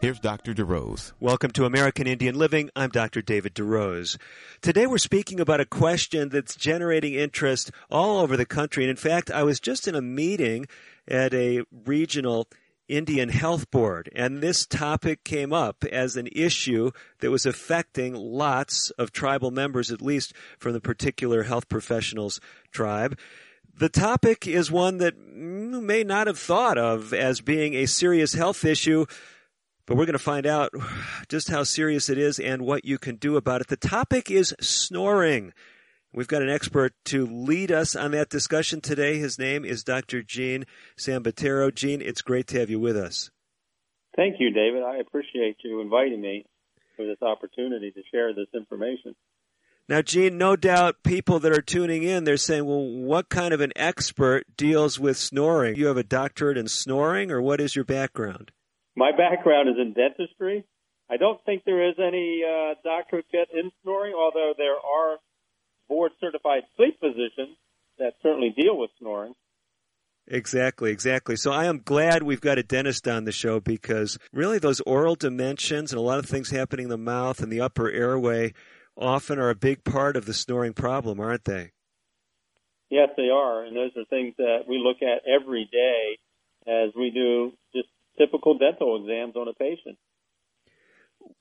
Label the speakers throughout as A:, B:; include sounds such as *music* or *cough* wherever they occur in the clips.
A: Here's Dr. DeRose.
B: Welcome to American Indian Living. I'm Dr. David DeRose. Today we're speaking about a question that's generating interest all over the country. And in fact, I was just in a meeting at a regional Indian Health Board, and this topic came up as an issue that was affecting lots of tribal members, at least from the particular health professionals tribe. The topic is one that you may not have thought of as being a serious health issue but we're going to find out just how serious it is and what you can do about it. The topic is snoring. We've got an expert to lead us on that discussion today. His name is Dr. Gene Sambataro. Gene, it's great to have you with us.
C: Thank you, David. I appreciate you inviting me for this opportunity to share this information.
B: Now, Gene, no doubt people that are tuning in, they're saying, well, what kind of an expert deals with snoring? You have a doctorate in snoring, or what is your background?
C: My background is in dentistry. I don't think there is any uh, doctorate yet in snoring, although there are board certified sleep physicians that certainly deal with snoring.
B: Exactly, exactly. So I am glad we've got a dentist on the show because really those oral dimensions and a lot of things happening in the mouth and the upper airway often are a big part of the snoring problem, aren't they?
C: Yes, they are. And those are things that we look at every day as we do typical dental exams on a patient.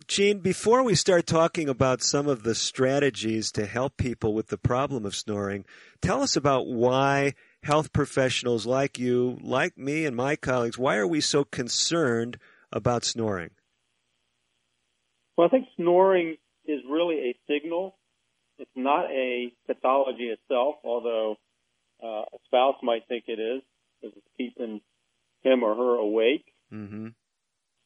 B: Gene, before we start talking about some of the strategies to help people with the problem of snoring, tell us about why health professionals like you, like me and my colleagues, why are we so concerned about snoring?
C: Well, I think snoring is really a signal. It's not a pathology itself, although uh, a spouse might think it is, because it's keeping him or her awake. Mm-hmm.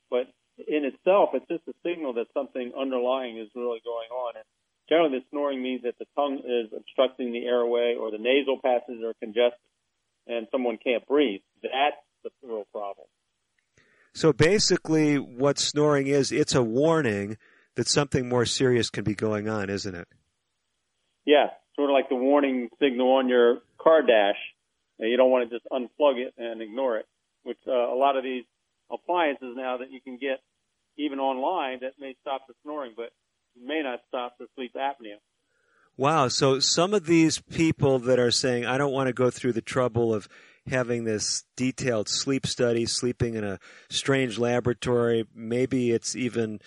C: But in itself, it's just a signal that something underlying is really going on. And generally, the snoring means that the tongue is obstructing the airway or the nasal passages are congested and someone can't breathe. That's the real problem.
B: So basically, what snoring is, it's a warning that something more serious can be going on, isn't it?
C: Yeah, sort of like the warning signal on your car dash. You don't want to just unplug it and ignore it, which uh, a lot of these appliances now that you can get even online that may stop the snoring, but may not stop the sleep apnea.
B: Wow. So some of these people that are saying, I don't want to go through the trouble of having this detailed sleep study, sleeping in a strange laboratory, maybe it's even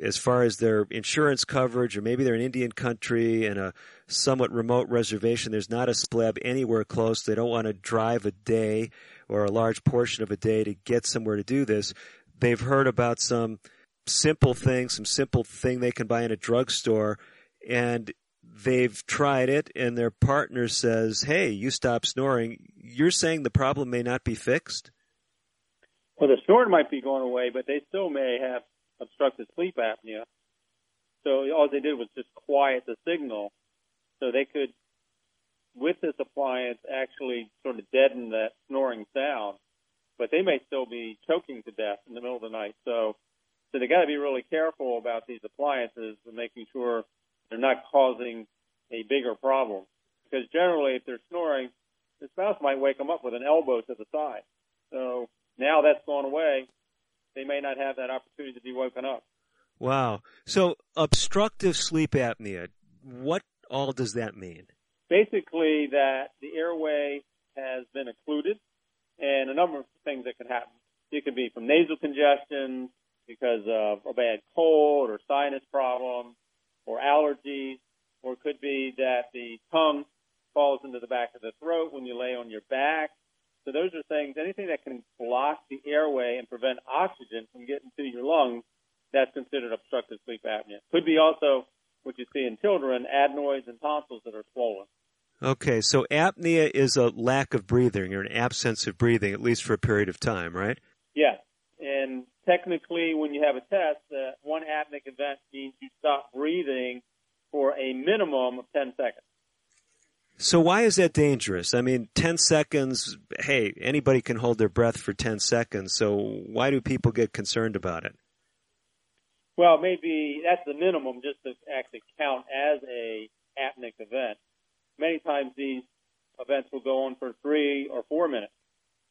B: as far as their insurance coverage, or maybe they're in Indian country and a somewhat remote reservation. There's not a splab anywhere close. They don't want to drive a day or a large portion of a day to get somewhere to do this. They've heard about some simple thing, some simple thing they can buy in a drugstore, and they've tried it, and their partner says, "Hey, you stop snoring." You're saying the problem may not be fixed.
C: Well, the snoring might be going away, but they still may have obstructive sleep apnea. So all they did was just quiet the signal, so they could with this appliance actually sort of deaden that snoring sound, but they may still be choking to death in the middle of the night. So, so they got to be really careful about these appliances and making sure they're not causing a bigger problem. Because generally, if they're snoring, the spouse might wake them up with an elbow to the side. So now that's gone away. They may not have that opportunity to be woken up.
B: Wow. So obstructive sleep apnea, what all does that mean?
C: Basically that the airway has been occluded and a number of things that can happen. It could be from nasal congestion because of a bad cold or sinus problem or allergies, or it could be that the tongue falls into the back of the throat when you lay on your back. So those are things, anything that can block the airway and prevent oxygen from getting to your lungs, that's considered obstructive sleep apnea. Could be also what you see in children, adenoids and tonsils that are swollen.
B: Okay, so apnea is a lack of breathing or an absence of breathing, at least for a period of time, right?
C: Yes. And technically, when you have a test, uh, one apneic event means you stop breathing for a a minimum of 10 seconds.
B: So why is that dangerous? I mean, 10 seconds, hey, anybody can hold their breath for 10 seconds. So why do people get concerned about it?
C: Well, maybe that's the minimum just to actually count as a apneic event. Many times these events will go on for three or four minutes.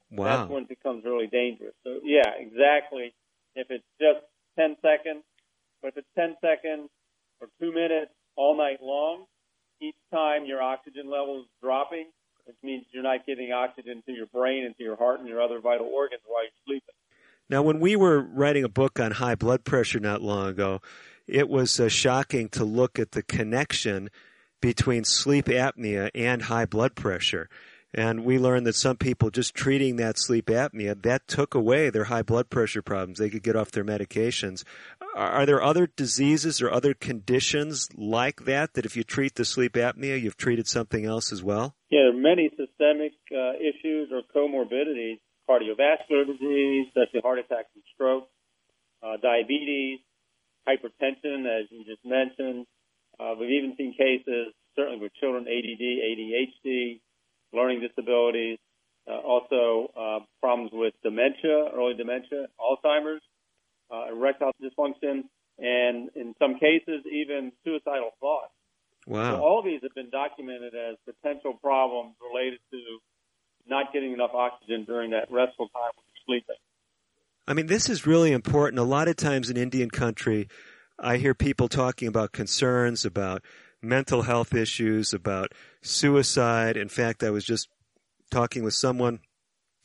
B: Wow.
C: That's when it becomes really dangerous. So yeah, exactly. If it's just 10 seconds, but if it's 10 seconds or two minutes all night long, each time your oxygen level is dropping, which means you're not getting oxygen to your brain and to your heart and your other vital organs while you're sleeping.
B: Now, when we were writing a book on high blood pressure not long ago, it was uh, shocking to look at the connection between sleep apnea and high blood pressure. And we learned that some people just treating that sleep apnea, that took away their high blood pressure problems. They could get off their medications. Are there other diseases or other conditions like that that if you treat the sleep apnea, you've treated something else as well?
C: Yeah, there are many systemic uh, issues or comorbidities, cardiovascular disease, as heart attacks and stroke, uh, diabetes, hypertension, as you just mentioned. Uh, we've even seen cases, certainly with children, ADD, ADHD, learning disabilities, uh, also uh, problems with dementia, early dementia, Alzheimer's, uh, erectile dysfunction, and in some cases, even suicidal thoughts.
B: Wow.
C: So all of these have been documented as potential problems related to not getting enough oxygen during that restful time when you're sleeping.
B: I mean, this is really important. A lot of times in Indian country, I hear people talking about concerns about mental health issues, about suicide. In fact, I was just talking with someone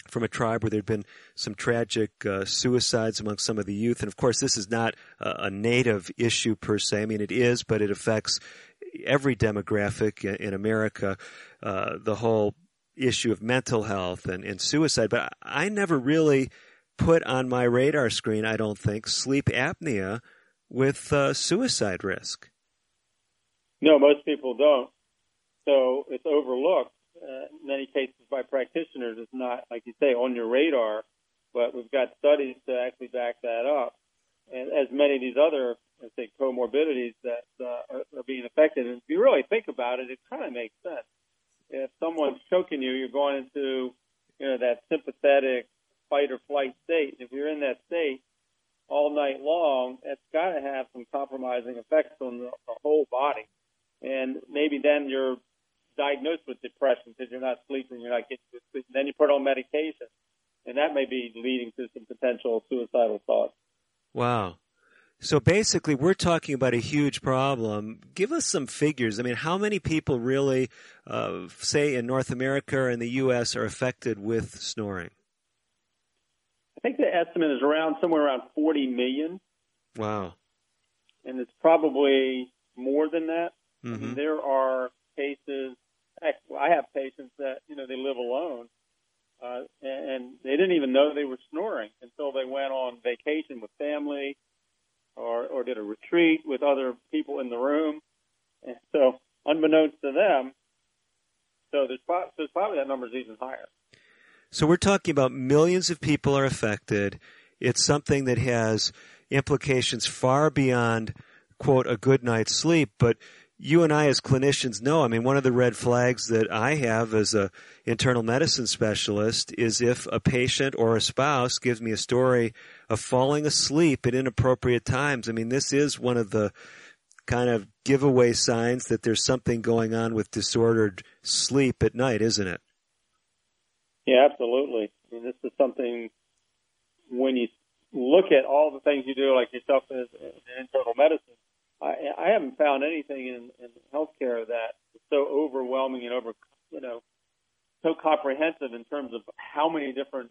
B: from a tribe where there'd been some tragic uh, suicides among some of the youth. And of course, this is not a, a, native issue per se. I mean, it is, but it affects every demographic in, in America. Uh, the whole issue of mental health and, and suicide. But I never really put on my radar screen, I don't think, sleep apnea with uh, suicide risk.
C: No, most people don't. So it's overlooked uh, in many cases by practitioners. It's not, like you say, on your radar, but we've got studies to actually back that up. And as many of these other, I think, comorbidities that uh, are, are being affected. And if you really think about it, it kind of makes sense. If someone's choking you, you're going into, you know, that sympathetic fight or flight state. If you're in that state all night long, it's got to have some compromising effects on the, the whole body and maybe then you're diagnosed with depression because you're not sleeping, you're not getting good sleep. And then you put on medication, and that may be leading to some potential suicidal thoughts.
B: Wow. So basically, we're talking about a huge problem. Give us some figures. I mean, how many people really, uh, say in North America or in the U.S., are affected with snoring?
C: I think the estimate is around somewhere around 40 million.
B: Wow.
C: And it's probably more than that.
B: Mm-hmm.
C: There are cases. I have patients that you know they live alone, uh, and they didn't even know they were snoring until they went on vacation with family, or or did a retreat with other people in the room, and so unbeknownst to them, so there's, so there's probably that number is even higher.
B: So we're talking about millions of people are affected. It's something that has implications far beyond quote a good night's sleep, but you and I as clinicians know, I mean, one of the red flags that I have as a internal medicine specialist is if a patient or a spouse gives me a story of falling asleep at inappropriate times. I mean, this is one of the kind of giveaway signs that there's something going on with disordered sleep at night, isn't it?
C: Yeah, absolutely. I mean, this is something when you look at all the things you do, like yourself in internal medicine, I, I haven't found anything in, in healthcare that is so overwhelming and over, you know, so comprehensive in terms of how many different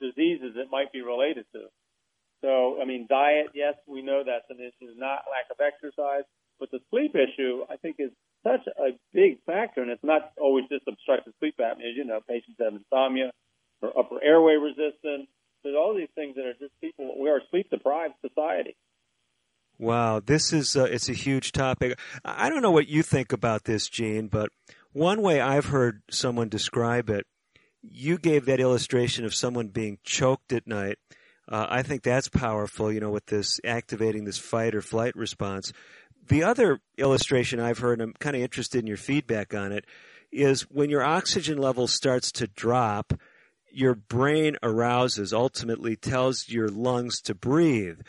C: diseases it might be related to. So, I mean, diet, yes, we know that's an issue, not lack of exercise, but the sleep issue, I think, is such a big factor, and it's not always just obstructive sleep apnea. You know, patients have insomnia or upper airway resistance. There's all these things that are just people. We are a sleep deprived society.
B: Wow, this is uh, it's a huge topic. I don't know what you think about this, Gene, but one way I've heard someone describe it, you gave that illustration of someone being choked at night. Uh, I think that's powerful, you know, with this activating this fight or flight response. The other illustration I've heard, I'm kind of interested in your feedback on it, is when your oxygen level starts to drop, your brain arouses, ultimately tells your lungs to breathe.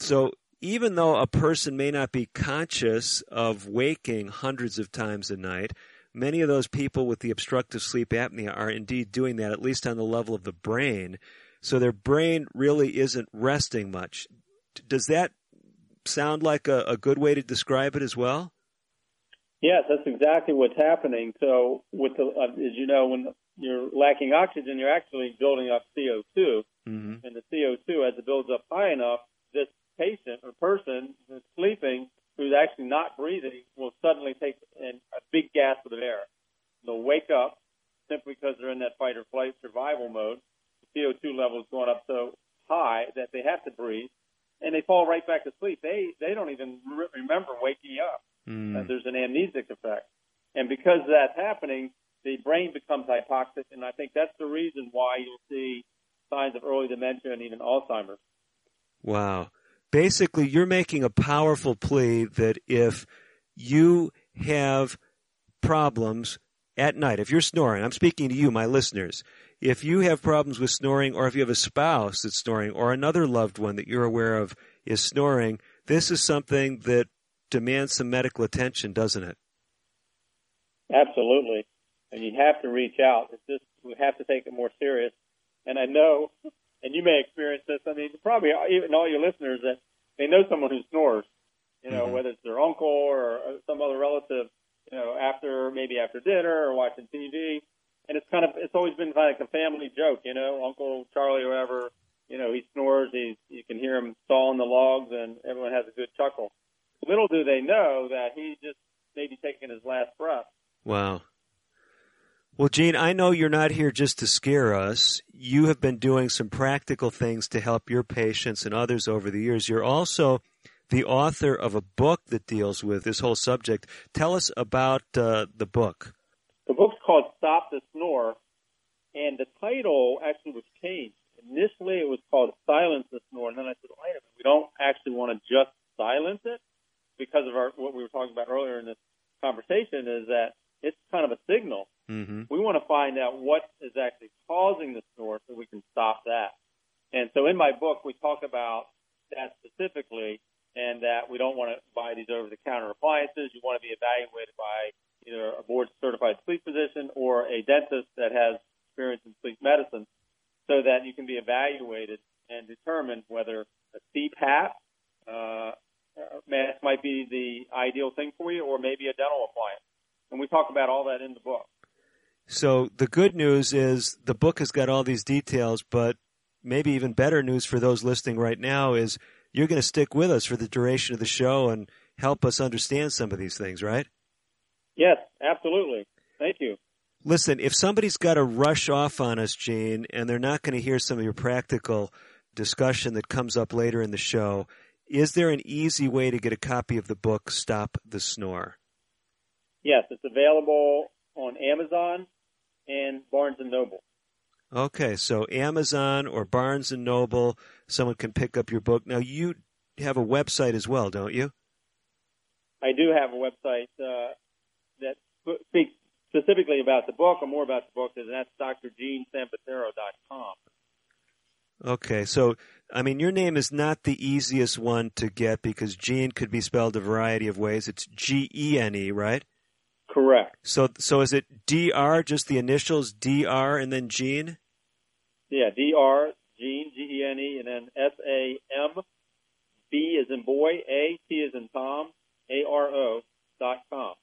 B: So even though a person may not be conscious of waking hundreds of times a night, many of those people with the obstructive sleep apnea are indeed doing that, at least on the level of the brain. So their brain really isn't resting much. Does that sound like a, a good way to describe it as well?
C: Yes, that's exactly what's happening. So, with the, uh, as you know, when you're lacking oxygen, you're actually building up CO2, mm-hmm. and the CO2, as it builds up high enough, this patient or person who's sleeping, who's actually not breathing, will suddenly take in a big gasp of air. They'll wake up simply because they're in that fight or flight survival mode. The CO2 level is going up so high that they have to breathe, and they fall right back to sleep. They they don't even re- remember waking up. Mm. Uh, there's an amnesic effect, and because that's happening, the brain becomes hypoxic, and I think that's the reason why you'll see signs of early dementia and even Alzheimer's.
B: Wow. Basically, you're making a powerful plea that if you have problems at night, if you're snoring, I'm speaking to you, my listeners, if you have problems with snoring or if you have a spouse that's snoring or another loved one that you're aware of is snoring, this is something that demands some medical attention, doesn't it?
C: Absolutely. And you have to reach out. It's just, we have to take it more serious. And I know, and you may experience this, I mean, probably even all your listeners that they know someone who snores, you know, mm-hmm. whether it's their uncle or some other relative, you know, after, maybe after dinner or watching TV. And it's kind of, it's always been like a family joke, you know, Uncle Charlie or whatever, you know, he snores, He you can hear him sawing the logs and everyone has a good chuckle. Little do they know that he's just maybe taking his last breath.
B: Wow. Well, Gene, I know you're not here just to scare us. You have been doing some practical things to help your patients and others over the years. You're also the author of a book that deals with this whole subject. Tell us about uh, the book.
C: The book's Stop the Snore, and the title actually was changed. Initially, it was called Silence the Snore, and then I said, wait a minute, we don't actually want to just silence it because of our what we were talking about earlier in this conversation is that it's kind of a signal. Mm-hmm. We want to find out what is actually causing the snore so we can stop that. And so in my book, we talk about that specifically and that we don't want to buy these over the counter appliances. You want to be evaluated by either a board certified sleep physician or a dentist that has experience in sleep medicine so that you can be evaluated and determine whether a CPAP uh, mask might be the ideal thing for you, or maybe a dental appliance. And we talk about all that in the book.
B: So the good news is the book has got all these details, but maybe even better news for those listening right now is you're going to stick with us for the duration of the show and help us understand some of these things, right?
C: Yes, absolutely. Thank you.
B: Listen, if somebody's got to rush off on us, Gene, and they're not going to hear some of your practical discussion that comes up later in the show, is there an easy way to get a copy of the book, Stop the Snore?
C: Yes, it's available on Amazon and Barnes and Noble.
B: Okay, so Amazon or Barnes and Noble, someone can pick up your book. Now you have a website as well, don't you?
C: I do have a website uh, that speaks specifically about the book or more about the book, and that's drgenesambataro.com.
B: Okay, so I mean, your name is not the easiest one to get because Gene could be spelled a variety of ways. It's G E N E, right?
C: Correct.
B: So, so is it D R, just the initials D R, and then Gene?
C: Yeah, D R Gene G E N E, and then S A M B is in boy, A T is in Tom, A R O dot com.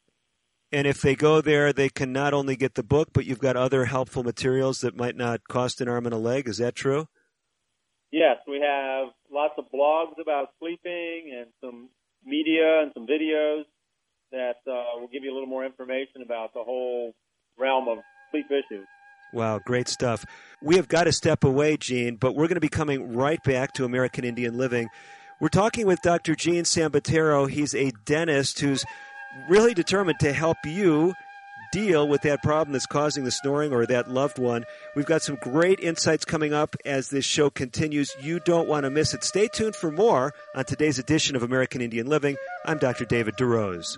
B: And if they go there, they can not only get the book, but you've got other helpful materials that might not cost an arm and a leg. Is that true?
C: Yes, we have lots of blogs about sleeping and some media and some videos that uh, will give you a little more information about the whole realm of sleep issues.
B: Wow, great stuff. We have got to step away, Gene, but we're going to be coming right back to American Indian Living. We're talking with Dr. Gene Sambataro. He's a dentist who's really determined to help you deal with that problem that's causing the snoring or that loved one. We've got some great insights coming up as this show continues. You don't want to miss it. Stay tuned for more on today's edition of American Indian Living. I'm Dr. David DeRose.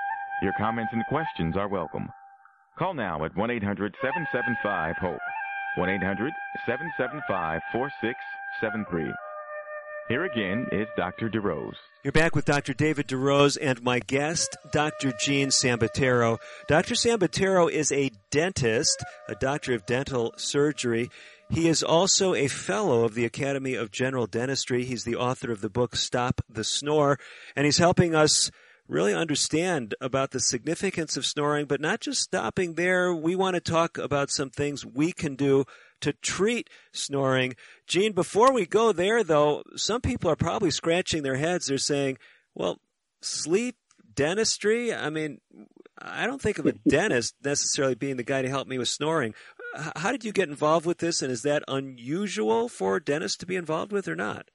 A: Your comments and questions are welcome. Call now at 1 800 775 HOPE. 1 800 775 4673. Here again is Dr. DeRose.
B: You're back with Dr. David DeRose and my guest, Dr. Gene Sambataro. Dr. Sambataro is a dentist, a doctor of dental surgery. He is also a fellow of the Academy of General Dentistry. He's the author of the book Stop the Snore, and he's helping us really understand about the significance of snoring, but not just stopping there. We want to talk about some things we can do to treat snoring. Gene, before we go there, though, some people are probably scratching their heads. They're saying, well, sleep dentistry? I mean, I don't think of a *laughs* dentist necessarily being the guy to help me with snoring. How did you get involved with this, and is that unusual for dentists to be involved with or not?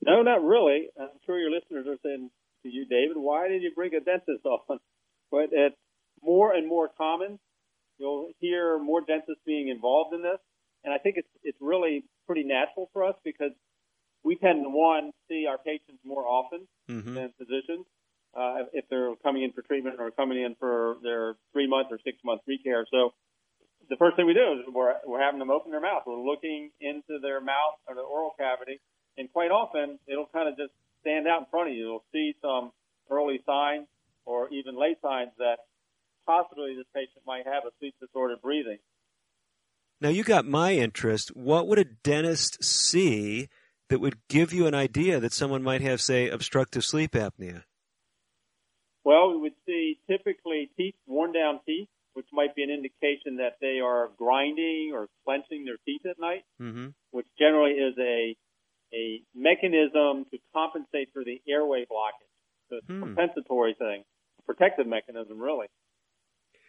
C: No, not really. I'm sure your listeners are saying to you, David, why did you bring a dentist on? *laughs* But it's more and more common. You'll hear more dentists being involved in this, and I think it's it's really pretty natural for us because we tend to one see our patients more often mm-hmm. than physicians. Uh, if they're coming in for treatment or coming in for their three month or six month recare. So the first thing we do is we're, we're having them open their mouth. We're looking into their mouth or the oral cavity, and quite often it'll kind of just stand out in front of you. You'll see some early signs or even late signs that possibly this patient might have a sleep disordered breathing.
B: Now you got my interest. What would a dentist see that would give you an idea that someone might have, say, obstructive sleep apnea?
C: Well, we would see typically teeth, worn down teeth, which might be an indication that they are grinding or clenching their teeth at night, mm-hmm. which generally is a a mechanism to compensate for the airway blockage. So it's hmm. a compensatory thing, a protective mechanism, really.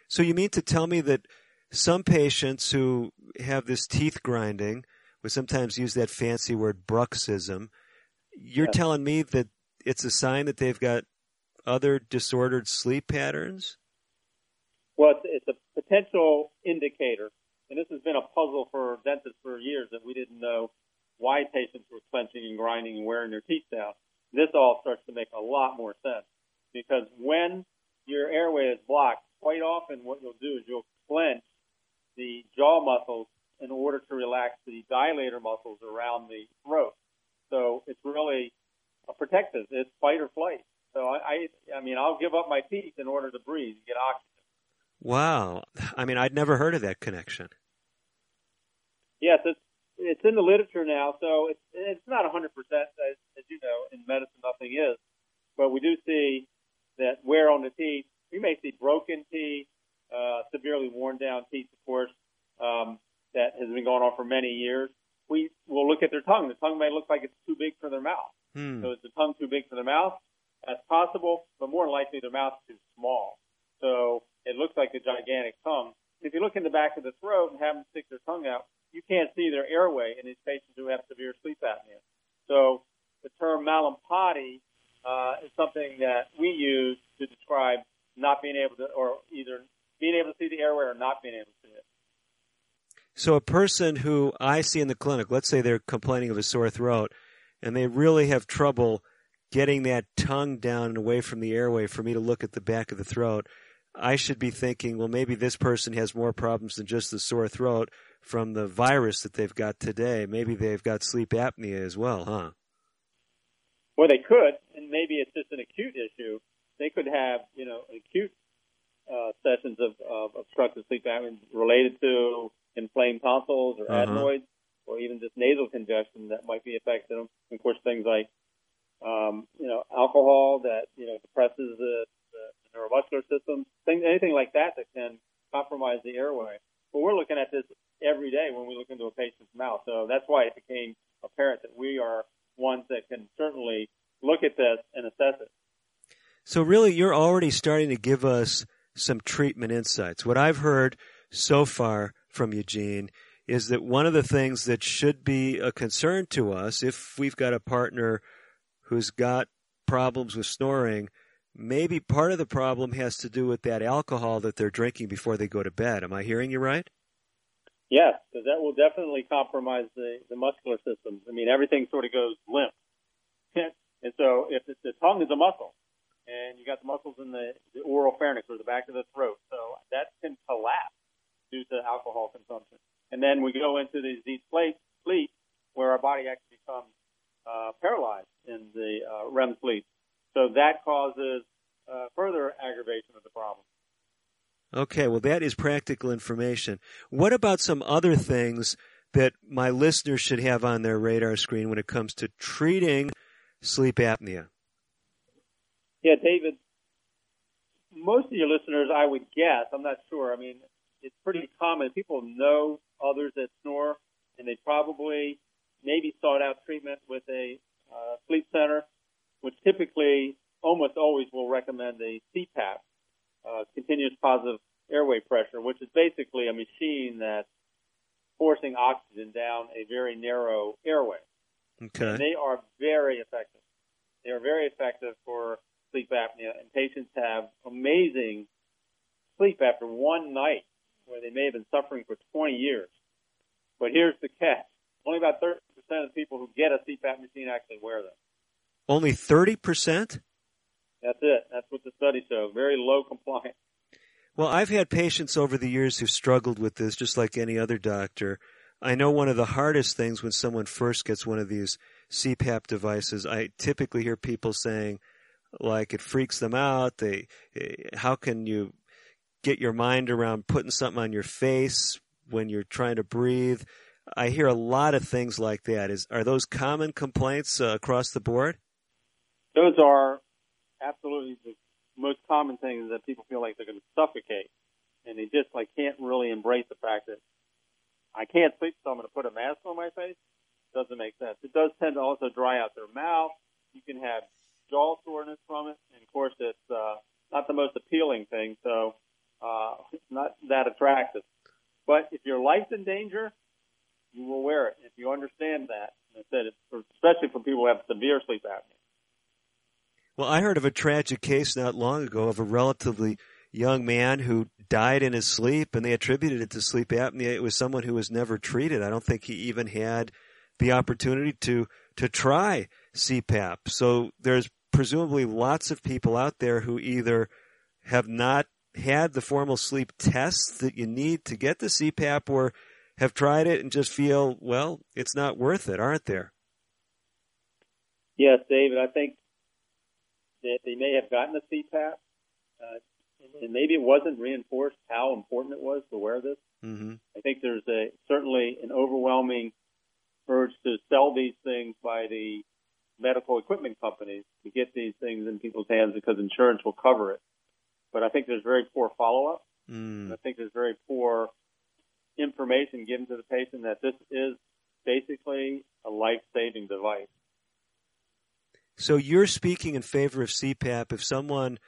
B: So you mean to tell me that some patients who have this teeth grinding, we sometimes use that fancy word bruxism, you're yes. telling me that it's a sign that they've got other disordered sleep patterns?
C: Well, it's, it's a potential indicator, and this has been a puzzle for dentists for years that we didn't know why patients were clenching and grinding and wearing their teeth down. This all starts to make a lot more sense. because when your airway is blocked, quite often what you'll do is you'll clench the jaw muscles in order to relax the dilator muscles around the throat. So it's really a protective. It's fight or flight. So I, I, I mean, I'll give up my teeth in order to breathe, and get oxygen.
B: Wow. I mean, I'd never heard of that connection.
C: Yes, it's it's in the literature now, so it's it's not 100 percent as, as you know in medicine nothing is, but we do see that wear on the teeth. We may see broken teeth, uh, severely worn down teeth, of course, um, that has been going on for many years. We will look at their tongue. The tongue may look like it's too big for their mouth.
B: Hmm.
C: So is the tongue too big for the mouth? That's possible, but more likely their mouth's too small. So it looks like a gigantic tongue. If you look in the back of the throat and have them stick their tongue out, you can't see their airway in these patients who have severe sleep apnea. So the term Mallampati uh, is something that we use to describe not being able to, or either being able to see the airway or not being able to see it.
B: So a person who I see in the clinic, let's say they're complaining of a sore throat, and they really have trouble getting that tongue down and away from the airway for me to look at the back of the throat, I should be thinking, well, maybe this person has more problems than just the sore throat from the virus that they've got today. Maybe they've got sleep apnea as well, huh?
C: Well, they could, and maybe it's just an acute issue. They could have, you know, acute uh, sessions of, of obstructive sleep apnea related to inflamed tonsils or
B: Uh-huh.
C: adenoids, or even just nasal congestion that might be affecting them. Of course, things like, um, you know, alcohol that you know depresses the, the neuromuscular system, things, anything like that that can compromise the airway. But we're looking at this every day when we look into a patient's mouth, so that's why it became apparent that we are ones that can certainly look at this and assess it.
B: So really, you're already starting to give us some treatment insights. What I've heard so far from Eugene is that one of the things that should be a concern to us if we've got a partner who's got problems with snoring, maybe part of the problem has to do with that alcohol that they're drinking before they go to bed. Am I hearing you right?
C: Yes, because that will definitely compromise the, the muscular systems. I mean, everything sort of goes limp. *laughs* and so if the, the tongue is a muscle, and you got the muscles in the, the oral pharynx or the back of the throat, so that can collapse due to alcohol consumption. And then we go into these sleep, sleep where our body actually becomes uh, paralyzed in the uh, REM sleep. So that causes uh, further aggravation of the problem.
B: Okay, well, that is practical information. What about some other things that my listeners should have on their radar screen when it comes to treating sleep apnea?
C: Yeah, David, most of your listeners, I would guess, I'm not sure. I mean, it's pretty common. People know others that snore, and they probably maybe sought out treatment with a uh, sleep center, which typically almost always will recommend a CPAP, uh, continuous positive airway pressure, which is basically a machine that's forcing oxygen down a very narrow airway.
B: Okay.
C: And they are very effective. They are very effective for sleep apnea, and patients have amazing sleep after one night where they may have been suffering for 20 years. But here's the catch. Only about 30% of the people who get a CPAP machine actually wear them.
B: Only 30%?
C: That's it. That's what the study shows. Very low compliance.
B: Well, I've had patients over the years who've struggled with this just like any other doctor. I know one of the hardest things when someone first gets one of these CPAP devices, I typically hear people saying, like, it freaks them out. They, eh, how can you get your mind around putting something on your face when you're trying to breathe? I hear a lot of things like that. Is are those common complaints uh, across the board?
C: Those are absolutely the most common things that people feel like they're going to suffocate, and they just like can't really embrace the fact that I can't sleep, so I'm going to put a mask on my face. Doesn't make sense. It does tend to also dry out their mouth. You can have jaw soreness from it, and of course, it's uh, not the most appealing thing, so uh, it's not that attractive. But if your life's in danger, you will wear it. If you understand that, and I said, it's especially for people who have severe sleep apnea.
B: Well, I heard of a tragic case not long ago of a relatively young man who died in his sleep, and they attributed it to sleep apnea. It was someone who was never treated. I don't think he even had the opportunity to to try CPAP. So there's presumably lots of people out there who either have not had the formal sleep tests that you need to get the CPAP or have tried it and just feel, well, it's not worth it, aren't there?
C: Yes, David. I think that they may have gotten a CPAP, uh, and maybe it wasn't reinforced how important it was to wear this.
B: Mm-hmm.
C: I think there's a certainly an overwhelming urge to sell these things by the medical equipment companies to get these things in people's hands because insurance will cover it. But I think there's very poor follow up.
B: Mm.
C: I think there's very poor information given to the patient that this is basically a life saving device.
B: So you're speaking in favor of CPAP if someone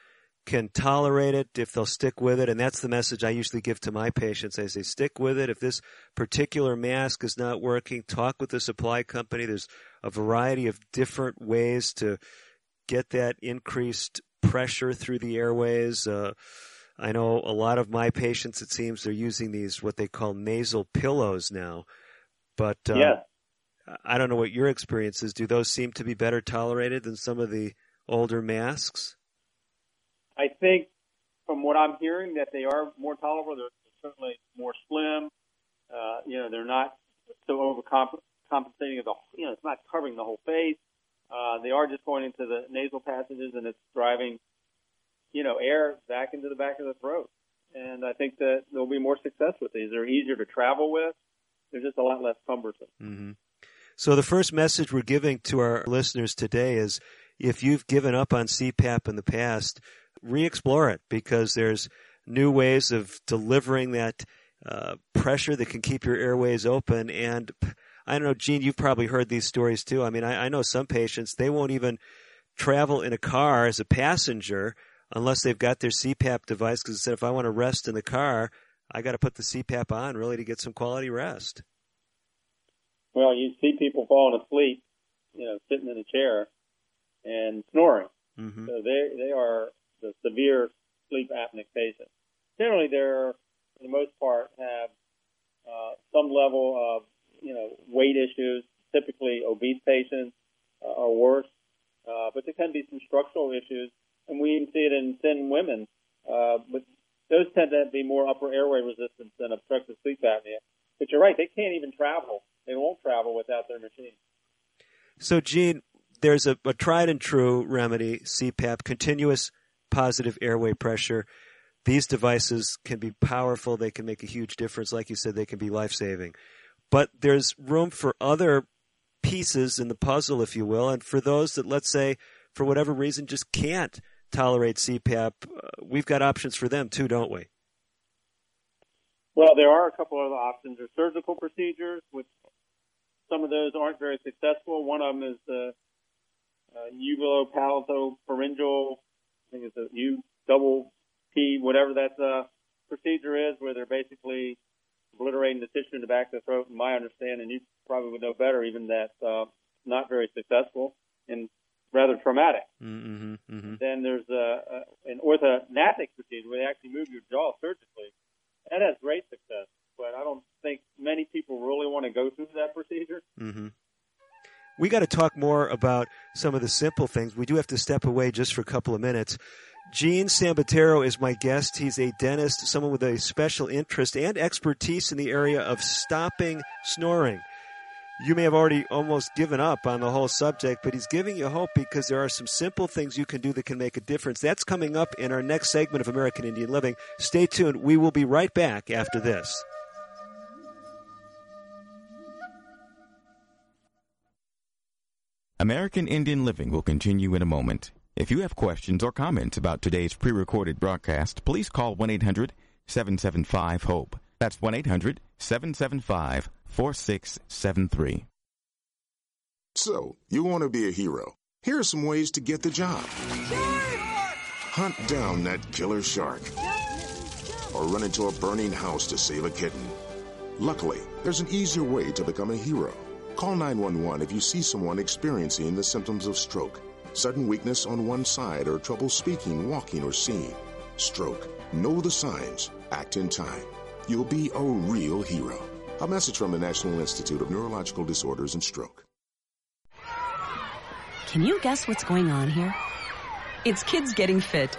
B: can tolerate it, if they'll stick with it, and that's the message I usually give to my patients. I say, stick with it. If this particular mask is not working, talk with the supply company. There's a variety of different ways to get that increased pressure through the airways. Uh, I know a lot of my patients, it seems, they're using these what they call nasal pillows now. But uh,
C: yes.
B: I don't know what your experience is. Do those seem to be better tolerated than some of the older masks?
C: I think from what I'm hearing that they are more tolerable. They're certainly more slim. Uh, you know, they're not so overcompensating of the, you know, it's not covering the whole face. Uh, they are just going into the nasal passages and it's driving, you know, air back into the back of the throat. And I think that there'll be more success with these. They're easier to travel with. They're just a lot less cumbersome.
B: Mm-hmm. So the first message we're giving to our listeners today is if you've given up on CPAP in the past, re-explore it because there's new ways of delivering that uh, pressure that can keep your airways open. And I don't know, Gene, you've probably heard these stories too. I mean, I, I know some patients, they won't even travel in a car as a passenger unless they've got their CPAP device because they said, if I want to rest in the car, I got to put the CPAP on really to get some quality rest.
C: Well, you see people falling asleep, you know, sitting in a chair and snoring.
B: Mm-hmm.
C: So they they are the severe sleep apneic patients. Generally, they're for the most part have uh, some level of you know weight issues. Typically, obese patients uh, are worse, uh, but there can be some structural issues, and we even see it in thin women. Uh, but those tend to be more upper airway resistance than obstructive sleep apnea. But you're right; they can't even travel. They won't travel without their machine.
B: So, Gene, there's a, a tried and true remedy, CPAP, continuous positive airway pressure. These devices can be powerful. They can make a huge difference. Like you said, they can be life saving. But there's room for other pieces in the puzzle, if you will. And for those that, let's say, for whatever reason, just can't tolerate CPAP, uh, we've got options for them too, don't we?
C: Well, there are a couple of other options. There's surgical procedures, which some of those aren't very successful. One of them is the uh, uvulopalato-pharyngeal, I think it's a U double P, whatever that uh, procedure is, where they're basically obliterating the tissue in the back of the throat. In my understanding, you probably would know better, even that's uh, not very successful and rather traumatic.
B: Mm-hmm, mm-hmm.
C: Then there's a, a, an orthognathic procedure where they actually move your jaw surgically. That has great success, but I don't think many people really want to go through that procedure.
B: Mm-hmm. We got to talk more about some of the simple things. We do have to step away just for a couple of minutes. Gene Sambataro is my guest. He's a dentist, someone with a special interest and expertise in the area of stopping snoring. You may have already almost given up on the whole subject, but he's giving you hope because there are some simple things you can do that can make a difference. That's coming up in our next segment of American Indian Living. Stay tuned. We will be right back after this.
A: American Indian Living will continue in a moment. If you have questions or comments about today's pre recorded broadcast, please call 1 800 775 HOPE. That's 1 800 775 4673.
D: So, you want to be a hero. Here are some ways to get the job hunt down that killer shark, or run into a burning house to save a kitten. Luckily, there's an easier way to become a hero. Call 911 if you see someone experiencing the symptoms of stroke, sudden weakness on one side, or trouble speaking, walking, or seeing. Stroke. Know the signs. Act in time. You'll be a real hero. A message from the National Institute of Neurological Disorders and Stroke.
E: Can you guess what's going on here? It's kids getting fit.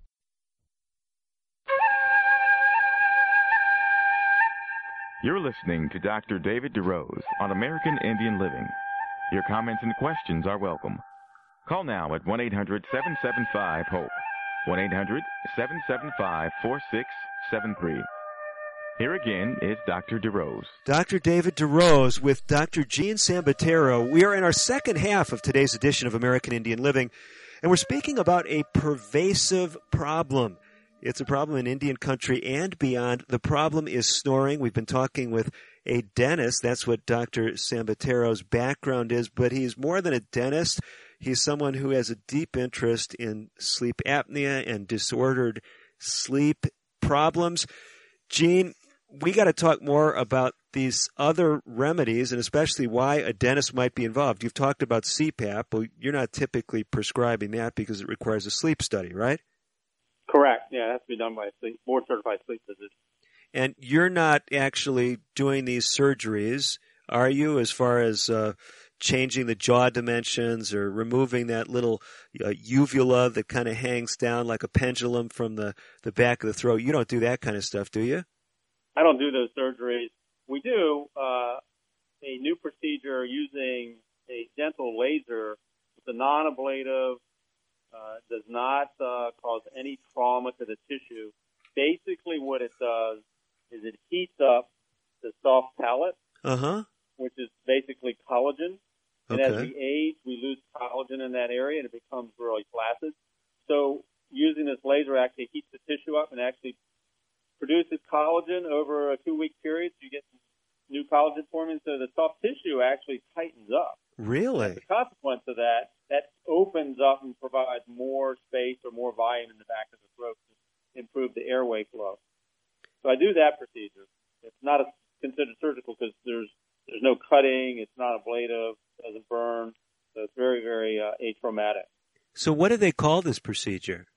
A: You're listening to Dr. David DeRose on American Indian Living. Your comments and questions are welcome. Call now at 1 800 775 HOPE. 1 800 775 4673. Here again is Dr. DeRose.
B: Dr. David DeRose with Dr. Gene Sambataro. We are in our second half of today's edition of American Indian Living, and we're speaking about a pervasive problem. It's a problem in Indian country and beyond. The problem is snoring. We've been talking with a dentist. That's what Dr. Sambataro's background is, but he's more than a dentist. He's someone who has a deep interest in sleep apnea and disordered sleep problems. Gene, we got to talk more about these other remedies and especially why a dentist might be involved. You've talked about CPAP. Well, you're not typically prescribing that because it requires a sleep study, right?
C: Correct. Yeah, it has to be done by a sleep, board certified sleep physician.
B: And you're not actually doing these surgeries, are you, as far as uh, changing the jaw dimensions or removing that little uh, uvula that kind of hangs down like a pendulum from the, the back of the throat? You don't do that kind of stuff, do you?
C: I don't do those surgeries. We do uh, a new procedure using a dental laser. It's a non-ablative uh, does not uh, cause any trauma to the tissue. Basically, what it does is it heats up the soft palate,
B: uh-huh.
C: which is basically collagen. And
B: okay.
C: as we age, we lose collagen in that area, and it becomes really flaccid. So, using this laser actually heats the tissue up and actually produces collagen over a two-week period. So you get new collagen forming, so the soft tissue actually tightens up.
B: Really?
C: As a consequence of that, that opens up and provides more space or more volume in the back of the throat to improve the airway flow. So I do that procedure. It's not a, considered surgical because there's there's no cutting. It's not ablative. Doesn't burn. So it's very very uh, atraumatic.
B: So what do they call this procedure?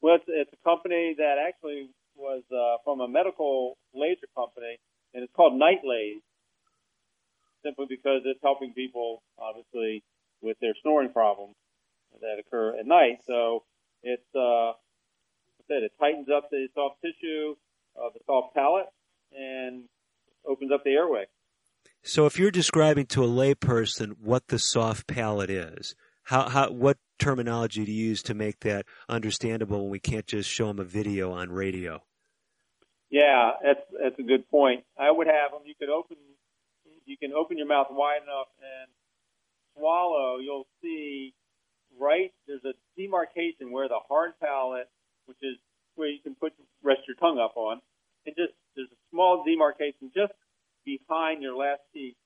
C: Well, it's, it's a company that actually was uh, from a medical laser company, and it's called NightLase simply because it's helping people, obviously, with their snoring problems that occur at night. So it's, uh, I said, it tightens up the soft tissue of the soft palate and opens up the airway.
B: So if you're describing to a layperson what the soft palate is, how, how, what terminology do you use to make that understandable when we can't just show them a video on radio?
C: Yeah, that's that's a good point. I would have them. You could open you can open your mouth wide enough and swallow, you'll see right there's a demarcation where the hard palate, which is where you can put rest your tongue up on, and just there's a small demarcation just behind your last teeth,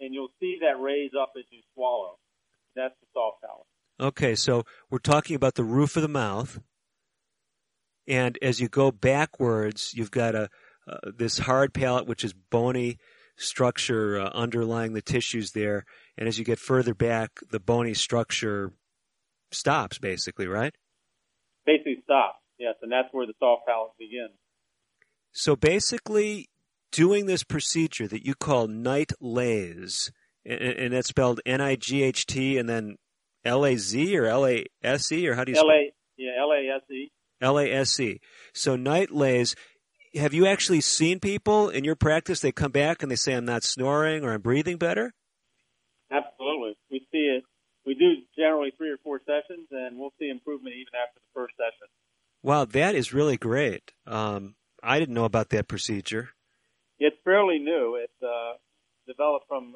C: and you'll see that raise up as you swallow. That's the soft palate.
B: Okay, so we're talking about the roof of the mouth, and as you go backwards, you've got a uh, this hard palate, which is bony structure uh, underlying the tissues there. And as you get further back, the bony structure stops, basically, right?
C: Basically stops, yes. And that's where the soft palate begins.
B: So basically, doing this procedure that you call NightLase, and, and that's spelled N-I-G-H-T and then L-A-Z or L-A-S-E or how do you spell
C: L-A, yeah, L-A-S-E.
B: L-A-S-E. So NightLase. Have you actually seen people in your practice? They come back and they say, "I'm not snoring" or "I'm breathing better."
C: Absolutely, we see it. We do generally three or four sessions, and we'll see improvement even after the first session.
B: Wow, that is really great. Um, I didn't know about that procedure.
C: It's fairly new. It uh, developed from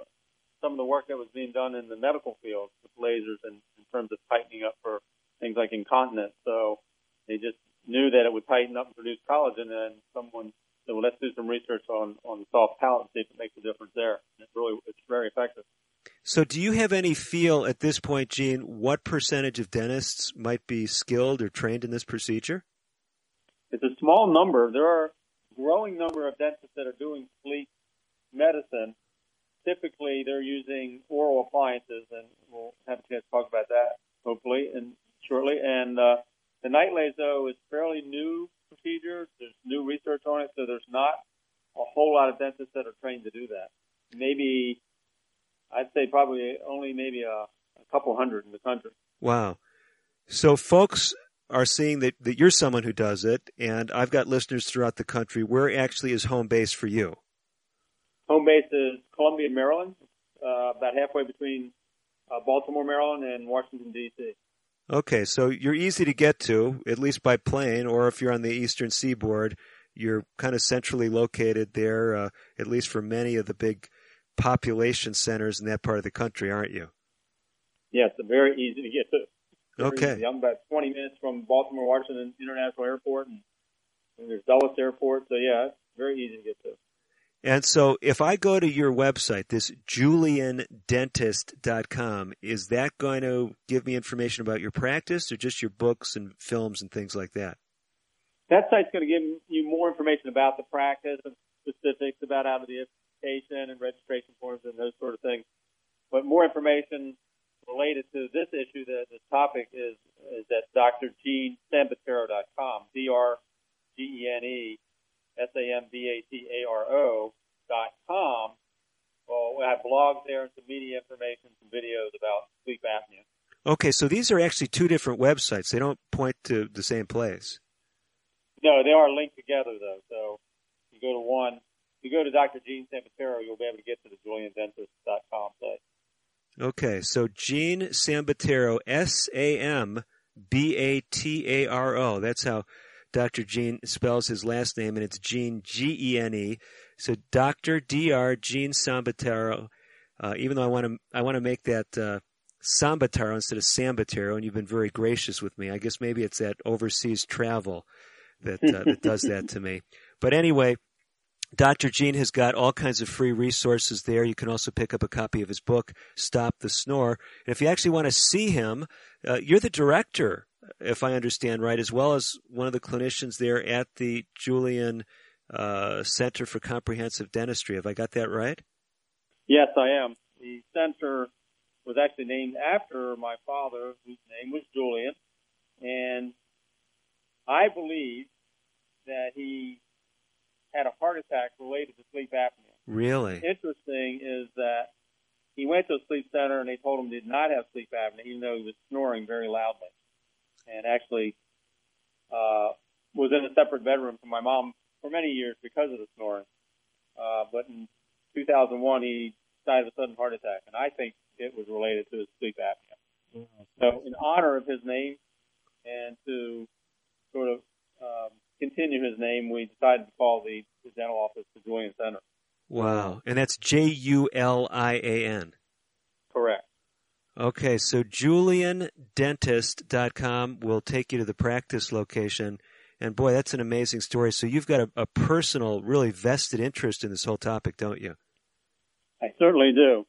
C: some of the work that was being done in the medical field with lasers and in terms of tightening up for things like incontinence. So they just knew that it would tighten up and produce collagen, and someone said, "Well, let's do some research on on the soft palate and see if it makes a difference there." And it really, it's very effective.
B: So, do you have any feel at this point, Gene, what percentage of dentists might be skilled or trained in this procedure?
C: It's a small number. There are a growing number of dentists that are doing sleep medicine. Typically, they're using oral appliances, and we'll have a chance to talk about that hopefully and shortly. And uh, the night laser is fairly new procedure. There's new research on it, so there's not a whole lot of dentists that are trained to do that. Maybe I'd say probably only maybe a, a couple hundred in the country.
B: Wow. So folks are seeing that, that you're someone who does it, and I've got listeners throughout the country. Where actually is home base for you?
C: Home base is Columbia, Maryland, uh, about halfway between uh, Baltimore, Maryland, and Washington, D.C.
B: Okay, so you're easy to get to, at least by plane, or if you're on the eastern seaboard, you're kind of centrally located there, uh, at least for many of the big population centers in that part of the country, aren't you?
C: Yes, very easy to get to. Very
B: okay.
C: Easy. I'm about 20 minutes from Baltimore Washington International Airport, and, and there's Dulles Airport, so yeah, it's very easy to get to.
B: And so if I go to your website, this juliandentist.com, is that going to give me information about your practice or just your books and films and things like that?
C: That site's going to give you more information about the practice and specifics about out of the education and registration forms and those sort of things. But more information related to this issue, the, the topic is, is at drgenesambataro.com, D-R-G-E-N-E S-A-M-B-A-T-A-R-O dot com. Well, we have blogs there and some media information, some videos about sleep apnea.
B: Okay, so these are actually two different websites. They don't point to the same place.
C: No, they are linked together though. So you go to one, you go to Dr. Gene Sambataro, you'll be able to get to the JulianDentist.com site.
B: Okay, so Gene Sambataro, S A M B A T A R O. That's how Dr. Gene spells his last name, and it's Gene, G E N E. So Dr. Dr. Gene Sambataro. Uh, even though I want to, I want to make that uh, Sambataro instead of Sambataro, and you've been very gracious with me. I guess maybe it's that overseas travel that uh, that does that to me. But anyway, Dr. Gene has got all kinds of free resources there. You can also pick up a copy of his book, Stop the Snore. And if you actually want to see him, uh, you're the director, if I understand right, as well as one of the clinicians there at the Julian uh, Center for Comprehensive Dentistry. Have I got that right?
C: Yes, I am. The center was actually named after my father, whose name was Julian, and I believe that he had a heart attack related to sleep apnea.
B: Really?
C: Interesting is that he went to a sleep center and they told him he did not have sleep apnea, even though he was snoring very loudly, and actually uh, was in a separate bedroom from my mom for many years because of the snoring. Uh, but in 2001, he died of a sudden heart attack, and I think it was related to his sleep apnea. So, in honor of his name and to sort of um, continue his name, we decided to call the, the dental office the Julian Center.
B: Wow. And that's J U L I A N.
C: Correct.
B: Okay, so juliandentist.com will take you to the practice location. And boy, that's an amazing story. So you've got a, a personal, really vested interest in this whole topic, don't you?
C: I certainly do.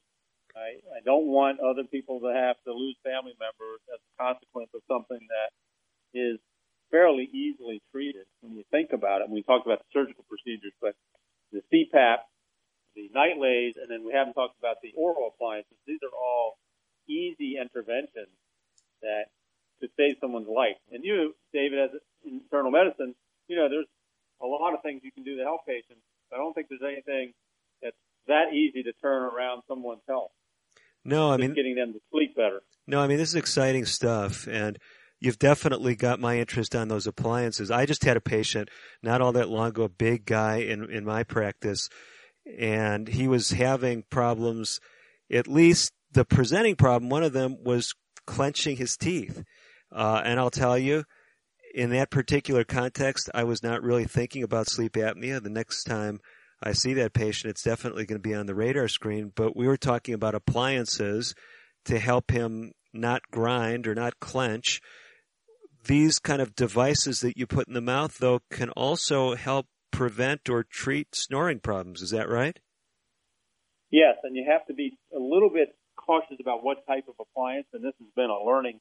C: I, I don't want other people to have to lose family members as a consequence of something that is fairly easily treated when you think about it. We talked about the surgical procedures, but the CPAP, the NightLase, and then we haven't talked about the oral appliances. These are all easy interventions that could save someone's life. And you, David, as internal medicine, you know, there's a lot of things you can do to help patients. I don't think there's anything that's that easy to turn around someone's health.
B: No, I mean
C: getting them to sleep better.
B: No, I mean this is exciting stuff, and you've definitely got my interest on those appliances. I just had a patient not all that long ago, a big guy in in my practice, and he was having problems. At least the presenting problem, one of them was clenching his teeth, uh, and I'll tell you. In that particular context, I was not really thinking about sleep apnea. The next time I see that patient, it's definitely going to be on the radar screen. But we were talking about appliances to help him not grind or not clench. These kind of devices that you put in the mouth, though, can also help prevent or treat snoring problems. Is that right?
C: Yes, and you have to be a little bit cautious about what type of appliance, and this has been a learning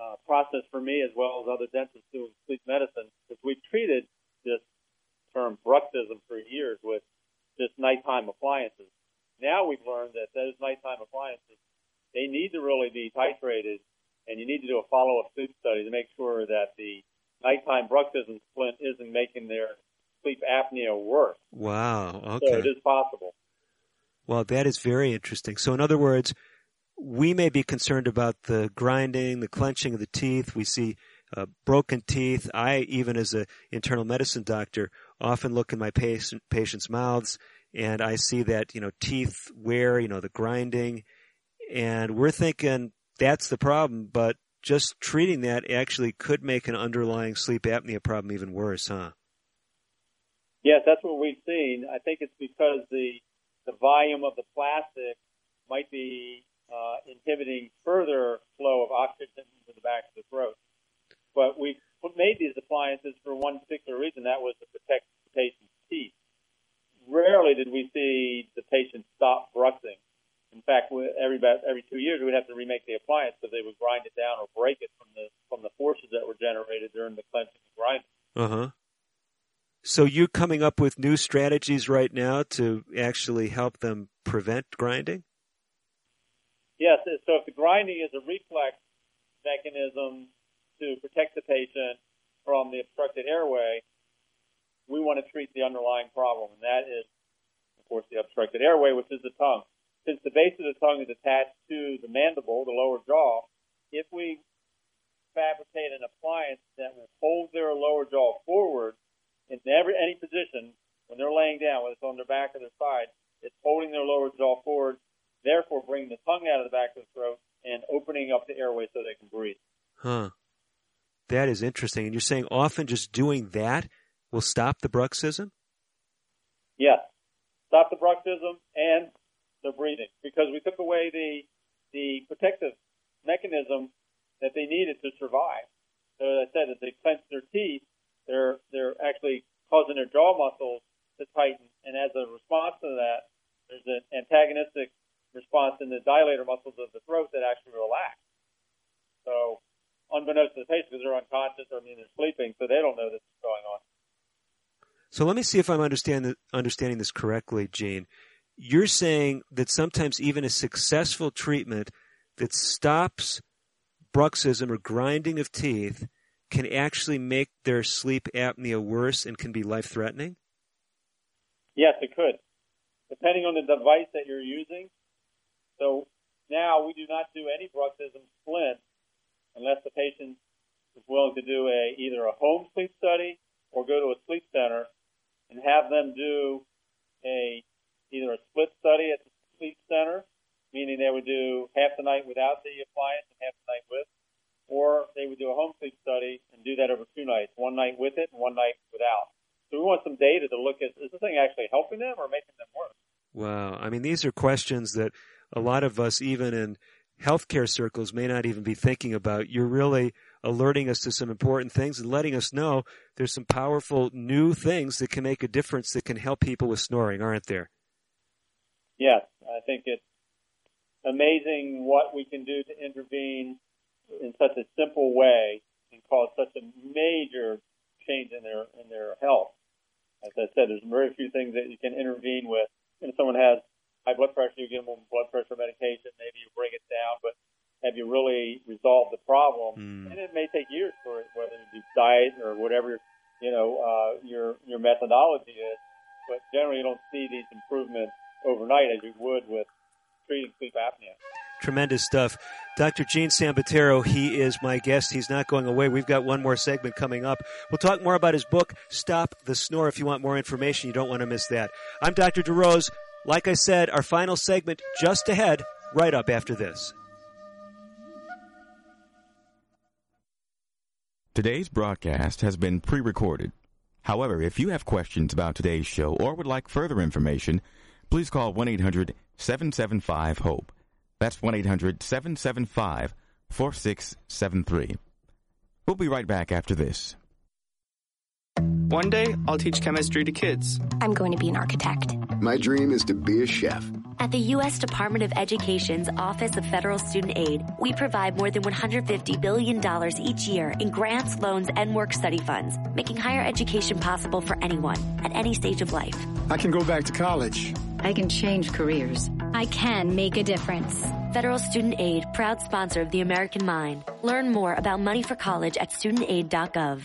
C: uh, process for me as well as other dentists doing sleep medicine, because we've treated this term bruxism for years with just nighttime appliances. Now we've learned that those nighttime appliances, they need to really be titrated, and you need to do a follow-up sleep study to make sure that the nighttime bruxism splint isn't making their sleep apnea worse.
B: Wow.
C: So
B: Okay.
C: it is possible.
B: Well, that is very interesting. So, in other words, we may be concerned about the grinding, the clenching of the teeth. We see uh, broken teeth. I, even as an internal medicine doctor, often look in my patient, patients' mouths and I see that, you know, teeth wear, you know, the grinding. And we're thinking that's the problem, but just treating that actually could make an underlying sleep apnea problem even worse, huh?
C: Yes, that's what we've seen. I think it's because the the volume of the plastic might be uh, inhibiting further flow of oxygen into the back of the throat. But we made these appliances for one particular reason. That was to protect the patient's teeth. Rarely did we see the patient stop bruxing. In fact, every about every two years we'd have to remake the appliance because they would grind it down or break it from the from the forces that were generated during the clenching and grinding.
B: Uh huh. So you're coming up with new strategies right now to actually help them prevent grinding?
C: Yes, so if the grinding is a reflex mechanism to protect the patient from the obstructed airway, we want to treat the underlying problem, and that is, of course, the obstructed airway, which is the tongue. Since the base of the tongue is attached to the mandible, the lower jaw, if we fabricate an appliance that will hold their lower jaw forward in every any position when they're laying down, whether it's on their back or their side, it's holding their lower jaw forward, therefore bringing the tongue out of the back of the throat and opening up the airway so they can breathe.
B: Huh. That is interesting. And you're saying often just doing that will stop the bruxism?
C: Yes, stop the bruxism and the breathing because we took away the the protective mechanism that they needed to survive. So as I said, as they clench their teeth, they're they're actually causing their jaw muscles to tighten, and as a response to that, there's an antagonistic response in the dilator muscles of the throat that actually relax. So, unbeknownst to the patient, because they're unconscious, or I mean they're sleeping, so they don't know this is going on.
B: So let me see if I'm understand understanding this correctly, Gene. You're saying that sometimes even a successful treatment that stops bruxism or grinding of teeth can actually make their sleep apnea worse and can be life threatening?
C: Yes, it could, depending on the device that you're using. So now we do not do any bruxism splint unless the patient is willing to do a either a home sleep study or go to a sleep center and have them do a either a split study at the sleep center, meaning they would do half the night without the appliance and half the night with, or they would do a home sleep study and do that over two nights, one night with it and one night without. So we want some data to look at is this thing actually helping them or making them worse?
B: Wow. I mean, these are questions that a lot of us, even in healthcare circles, may not even be thinking about. You're really alerting us to some important things and letting us know there's some powerful new things that can make a difference that can help people with snoring, aren't there?
C: Yes, I think it's amazing what we can do to intervene in such a simple way and cause such a major change in their in their health. As I said, there's very few things that you can intervene with. And if someone has high blood pressure, you give them blood pressure medication, maybe you bring it down, but have you really resolved the problem?
B: Mm.
C: And it may take years for it, whether you do diet or whatever, you know, uh, your your methodology is. But generally, you don't see these improvements overnight as you would with treating sleep apnea.
B: Tremendous stuff. Dr. Gene Sambataro, he is my guest. He's not going away. We've got one more segment coming up. We'll talk more about his book, Stop the Snore. If you want more information, you don't want to miss that. I'm Dr. DeRose. Like I said, our final segment just ahead, right up after this.
A: Today's broadcast has been pre recorded. However, if you have questions about today's show or would like further information, please call 1 800 775 HOPE. That's 1 800 775 4673. We'll be right back after this.
F: One day, I'll teach chemistry to kids.
G: I'm going to be an architect.
H: My dream is to be a chef.
G: At the U.S. Department of Education's Office of Federal Student Aid, we provide more than $150 billion each year in grants, loans, and work study funds, making higher education possible for anyone at any stage of life.
H: I can go back to college.
I: I can change careers.
J: I can make a difference.
G: Federal Student Aid, proud sponsor of the American Mind. Learn more about money for college at studentaid.gov.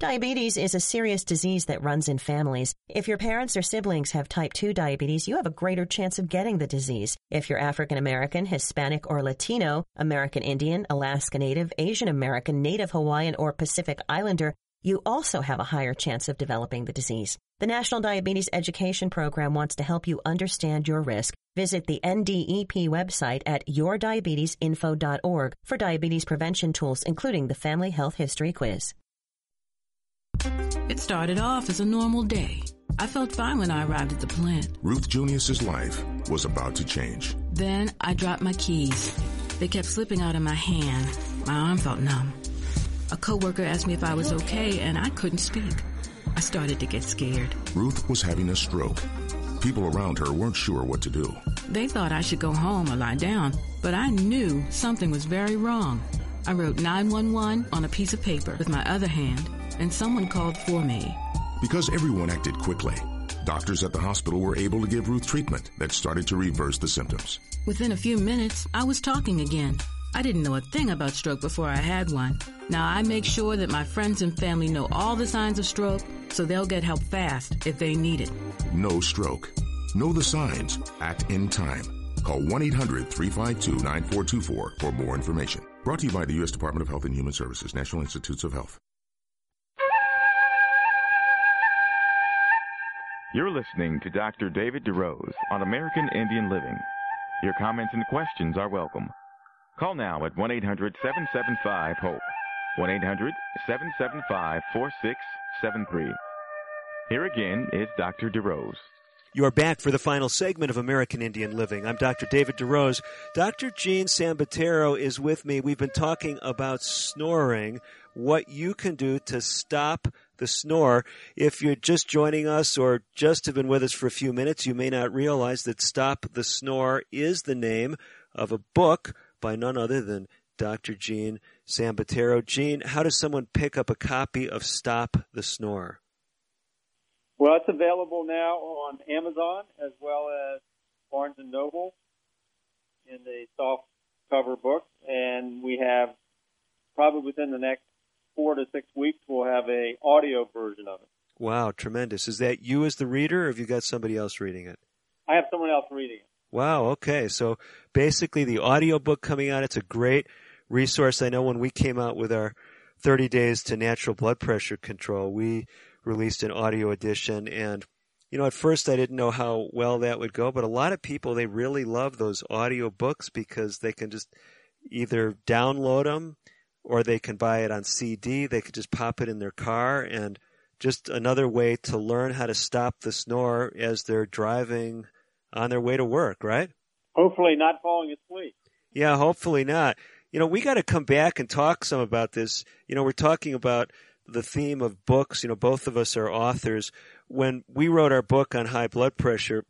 K: Diabetes is a serious disease that runs in families. If your parents or siblings have type 2 diabetes, you have a greater chance of getting the disease. If you're African American, Hispanic, or Latino, American Indian, Alaska Native, Asian American, Native Hawaiian, or Pacific Islander, you also have a higher chance of developing the disease. The National Diabetes Education Program wants to help you understand your risk. Visit the NDEP website at yourdiabetesinfo.org for diabetes prevention tools, including the Family Health History Quiz.
L: It started off as a normal day. I felt fine when I arrived at the plant.
D: Ruth Junius's life was about to change.
L: Then I dropped my keys. They kept slipping out of my hand. My arm felt numb. A coworker asked me if I was okay, and I couldn't speak. I started to get scared.
D: Ruth was having a stroke. People around her weren't sure what to do.
L: They thought I should go home or lie down, but I knew something was very wrong. I wrote 911 on a piece of paper with my other hand, and someone called for me.
D: Because everyone acted quickly, doctors at the hospital were able to give Ruth treatment that started to reverse the symptoms.
L: Within a few minutes, I was talking again. I didn't know a thing about stroke before I had one. Now I make sure that my friends and family know all the signs of stroke so they'll get help fast if they need it.
D: No stroke. Know the signs. Act in time. Call 1 800 352 9424 for more information. Brought to you by the U.S. Department of Health and Human Services, National Institutes of Health.
A: You're listening to Dr. David DeRose on American Indian Living. Your comments and questions are welcome. Call now at 1 800 775 HOPE. 1 800 775 4673. Here again is Dr. DeRose.
B: You are back for the final segment of American Indian Living. I'm Dr. David DeRose. Dr. Gene Sambataro is with me. We've been talking about snoring, what you can do to stop the snore. If you're just joining us or just have been with us for a few minutes, you may not realize that Stop the Snore is the name of a book by none other than Dr. Gene Sambataro. Gene, how does someone pick up a copy of Stop the Snore?
C: Well, it's available now on Amazon as well as Barnes and Noble in the soft cover book, and we have probably within the next four to six weeks we'll have a audio version of it.
B: Wow, tremendous! Is that you as the reader, or have you got somebody else reading it?
C: I have someone else reading it.
B: Wow. Okay. So basically, the audio book coming out. It's a great resource. I know when we came out with our 30 days to natural blood pressure control, we released an audio edition and you know, at first I didn't know how well that would go, but a lot of people, they really love those audio books because they can just either download them or they can buy it on CD. They could just pop it in their car and just another way to learn how to stop the snore as they're driving on their way to work, right?
C: Hopefully not falling asleep.
B: Yeah, hopefully not. You know, we got to come back and talk some about this. You know, we're talking about the theme of books. You know, both of us are authors. When we wrote our book on high blood pressure,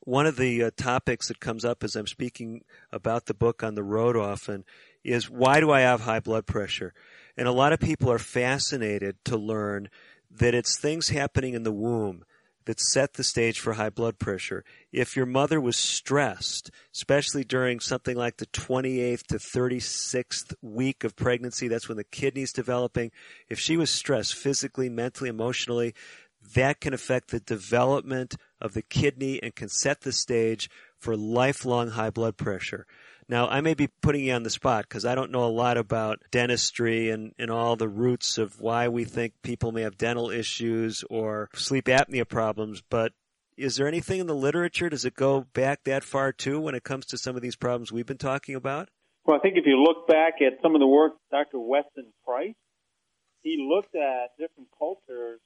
B: one of the uh, topics that comes up as I'm speaking about the book on the road often is why do I have high blood pressure? And a lot of people are fascinated to learn that it's things happening in the womb that set the stage for high blood pressure. If your mother was stressed, especially during something like the 28th to 36th week of pregnancy, that's when the kidney's developing. If she was stressed physically, mentally, emotionally, that can affect the development of the kidney and can set the stage for lifelong high blood pressure. Now, I may be putting you on the spot because I don't know a lot about dentistry and, and all the roots of why we think people may have dental issues or sleep apnea problems, but is there anything in the literature? Does it go back that far too when it comes to some of these problems we've been talking about?
C: Well, I think if you look back at some of the work Dr. Weston Price, he looked at different cultures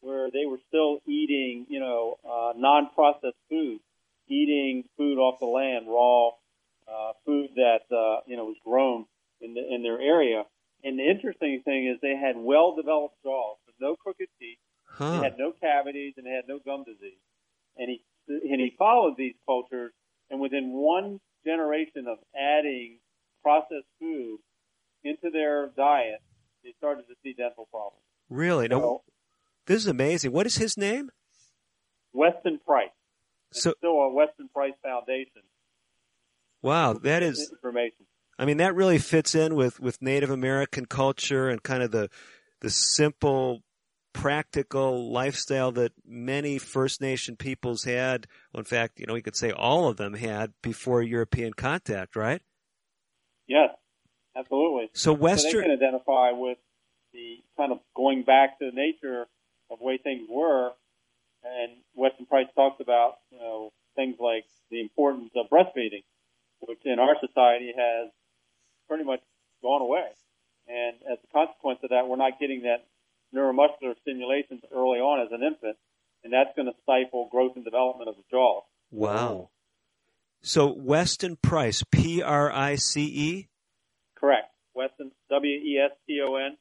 C: where they were still eating, you know, uh, non-processed food, eating food off the land, raw uh, food that uh, you know was grown in the, in their area. And the interesting thing is they had well-developed jaws, with no crooked teeth.
B: Huh.
C: They had no cavities and they had no gum disease. And he and he followed these cultures, and within one generation of adding processed food into their diet, they started to see dental problems.
B: Really?
C: So,
B: No. This is amazing. What is his name?
C: Weston Price.
B: So,
C: still a Weston Price Foundation.
B: Wow, that is
C: information.
B: I mean, that really fits in with, with Native American culture and kind of the the simple, practical lifestyle that many First Nation peoples had. Well, in fact, you know, we could say all of them had before European contact, right?
C: Yes, absolutely.
B: So
C: they
B: Western,
C: can identify with the kind of going back to the nature of the way things were. And Weston Price talks about, you know, things like the importance of breastfeeding, which in our society has pretty much gone away. And as a consequence of that, we're not getting that neuromuscular stimulations early on as an infant, and that's going to stifle growth and development of the jaw.
B: wow. So Weston Price, P R I C E.
C: Correct. Weston, W E S T O N.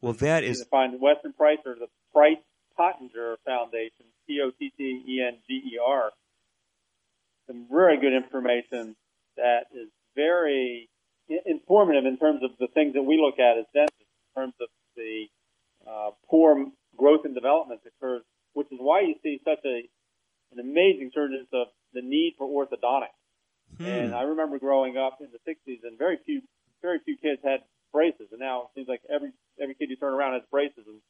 B: Well, that is.
C: You can find Weston Price or the Price Pottenger Foundation, P O T T E N G E R. Some very good information that is very informative in terms of the things that we look at as dentists, in terms of the uh, poor growth and development that occurs, which is why you see such a an amazing surge of the need for orthodontics. And I remember growing up in the '60s, and very few, very few kids had braces, and now it seems like every every kid you turn around has braces. And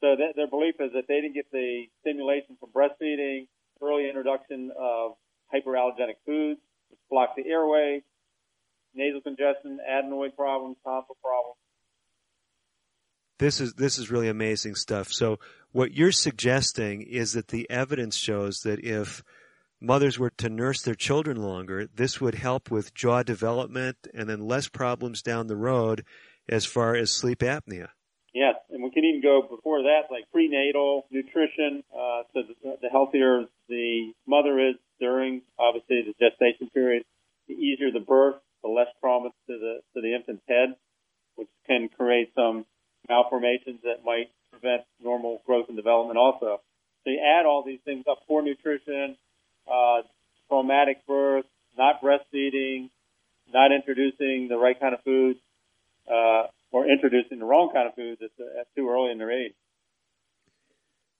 C: so that, their belief is that they didn't get the stimulation from breastfeeding, early introduction of hyperallergenic foods, which block the airway, nasal congestion, adenoid problems, tonsil problems.
B: This is this is really amazing stuff. So what you're suggesting is that the evidence shows that if mothers were to nurse their children longer, this would help with jaw development and then less problems down the road as far as sleep apnea.
C: Yes, and we can even go before that, like prenatal nutrition. Uh, so the, the healthier the mother is during, obviously, the gestation period, the easier the birth, the less trauma to the to the infant's head, which can create some malformations that might prevent normal growth and development. Also, so you add all these things up: poor nutrition, uh, traumatic birth, not breastfeeding, not introducing the right kind of foods. Uh, or introducing the wrong kind of foods at, at too early in their age.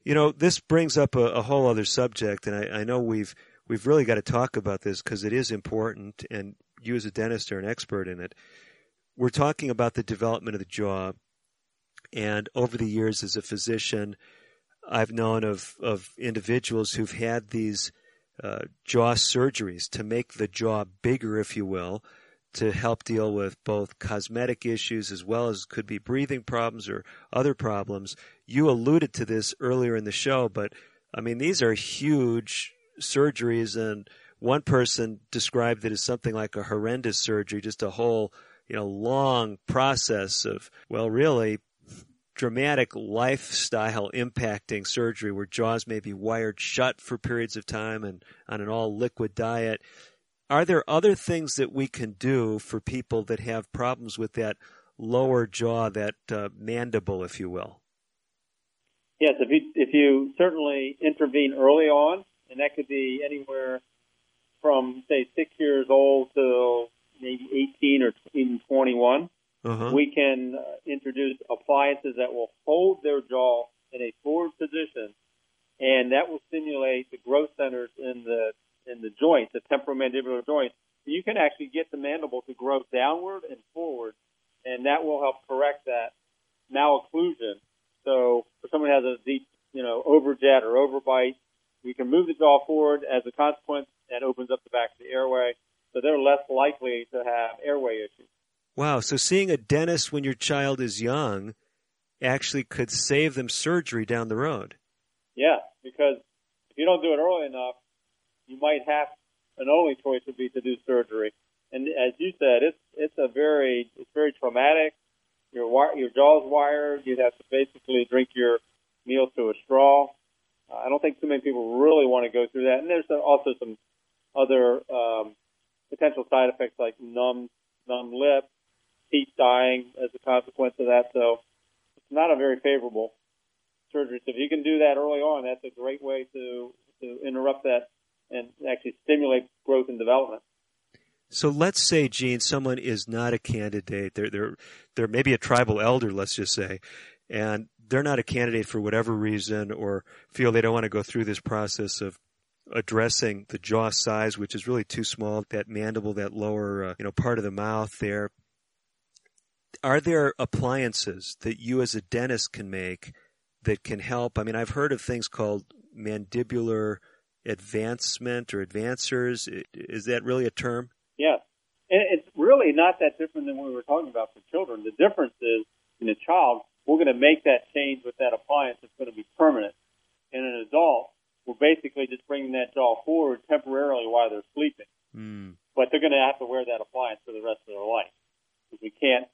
B: You know, this brings up a, a whole other subject, and I, I know we've we've really got to talk about this because it is important, and you as a dentist are an expert in it. We're talking about the development of the jaw, and over the years as a physician, I've known of of individuals who've had these uh, jaw surgeries to make the jaw bigger, if you will, to help deal with both cosmetic issues as well as could be breathing problems or other problems. You alluded to this earlier in the show, but I mean, these are huge surgeries and one person described it as something like a horrendous surgery, just a whole, you know, long process of, well, really dramatic lifestyle impacting surgery where jaws may be wired shut for periods of time and on an all liquid diet are there other things that we can do for people that have problems with that lower jaw, that uh, mandible, if you will?
C: Yes, if you if you certainly intervene early on, and that could be anywhere from say six years old to maybe 18 or even 21,
B: Uh-huh.
C: we can uh, introduce appliances that will hold their jaw in a forward position and that will stimulate the growth centers in the in the joints, the temporomandibular joints. You can actually get the mandible to grow downward and forward, and that will help correct that malocclusion. So, for someone who has a deep, you know, overjet or overbite, we can move the jaw forward. As a consequence, that opens up the back of the airway, so they're less likely to have airway issues.
B: Wow. So seeing a dentist when your child is young actually could save them surgery down the road.
C: Yeah, because if you don't do it early enough, you might have an only choice would be to do surgery. And as you said, it's it's a very it's very traumatic. Your your jaw's wired. You'd have to basically drink your meal through a straw. Uh, I don't think too many people really want to go through that. And there's also some other um, potential side effects like numb numb lip, teeth dying as a consequence of that. So it's not a very favorable surgery. So if you can do that early on, that's a great way to to interrupt that and actually stimulate growth and development.
B: So let's say, Gene, someone is not a candidate. They're they're they're maybe a tribal elder, let's just say, and they're not a candidate for whatever reason, or feel they don't want to go through this process of addressing the jaw size, which is really too small, that mandible, that lower uh, you know part of the mouth there. Are there appliances that you as a dentist can make that can help? I mean, I've heard of things called mandibular advancement or advancers. Is that really a term?
C: Yes. It's really not that different than what we were talking about for children. The difference is in a child, we're going to make that change with that appliance. It's going to be permanent. In an adult, we're basically just bringing that jaw forward temporarily while they're sleeping.
B: Mm.
C: But they're going to have to wear that appliance for the rest of their life. Because we can't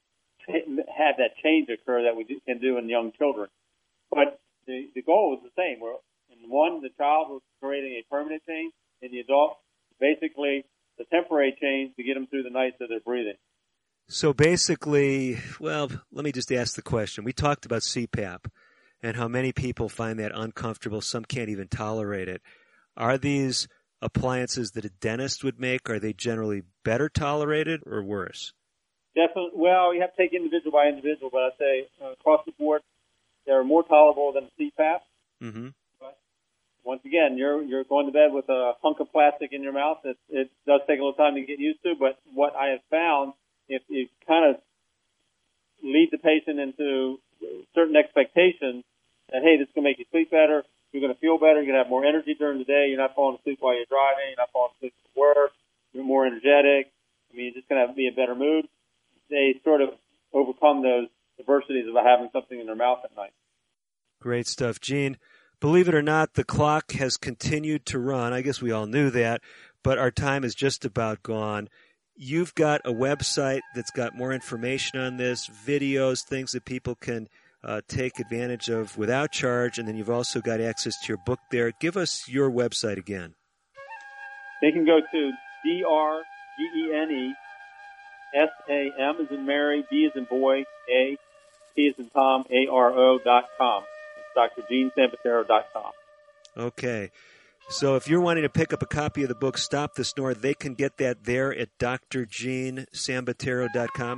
C: have that change occur that we can do in young children. But the, the goal is the same. We're, in one, the child was creating a permanent change. In the adult, basically the temporary change to get them through the night so they're breathing.
B: So basically, well, let me just ask the question. We talked about CPAP and how many people find that uncomfortable. Some can't even tolerate it. Are these appliances that a dentist would make, are they generally better tolerated or worse?
C: Definitely. Well, you have to take individual by individual, but I'd say uh, across the board, they're more tolerable than CPAP.
B: Mm-hmm.
C: But once again, you're you're going to bed with a hunk of plastic in your mouth. It, it does take a little time to get used to, but what I have found, if you kind of lead the patient into certain expectations that hey, this is going to make you sleep better, you're going to feel better, you're going to have more energy during the day, you're not falling asleep while you're driving, you're not falling asleep at work, you're more energetic. I mean, you're just going to be in a better mood. They sort of overcome those adversities of having something in their mouth at night.
B: Great stuff, Gene. Believe it or not, the clock has continued to run. I guess we all knew that, but our time is just about gone. You've got a website that's got more information on this, videos, things that people can uh, take advantage of without charge, and then you've also got access to your book there. Give us your website again.
C: They can go to D-R-G-E-N-E S-A-M is in Mary, B is in boy, A, T is in Tom, A-R-O dot com. It's dot com.
B: Okay. So if you're wanting to pick up a copy of the book Stop the Snore, they can get that there at com.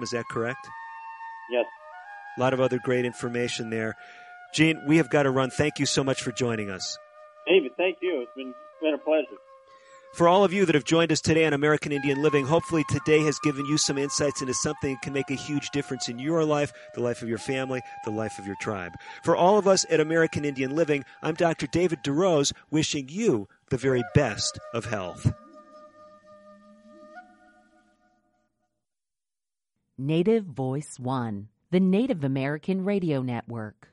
B: Is that correct?
C: Yes.
B: A lot of other great information there. Gene, we have got to run. Thank you so much for joining us.
C: David, thank you. It's been, it's been a pleasure.
B: For all of you that have joined us today on American Indian Living, hopefully today has given you some insights into something that can make a huge difference in your life, the life of your family, the life of your tribe. For all of us at American Indian Living, I'm Dr. David DeRose wishing you the very best of health.
M: Native Voice One, the Native American Radio Network.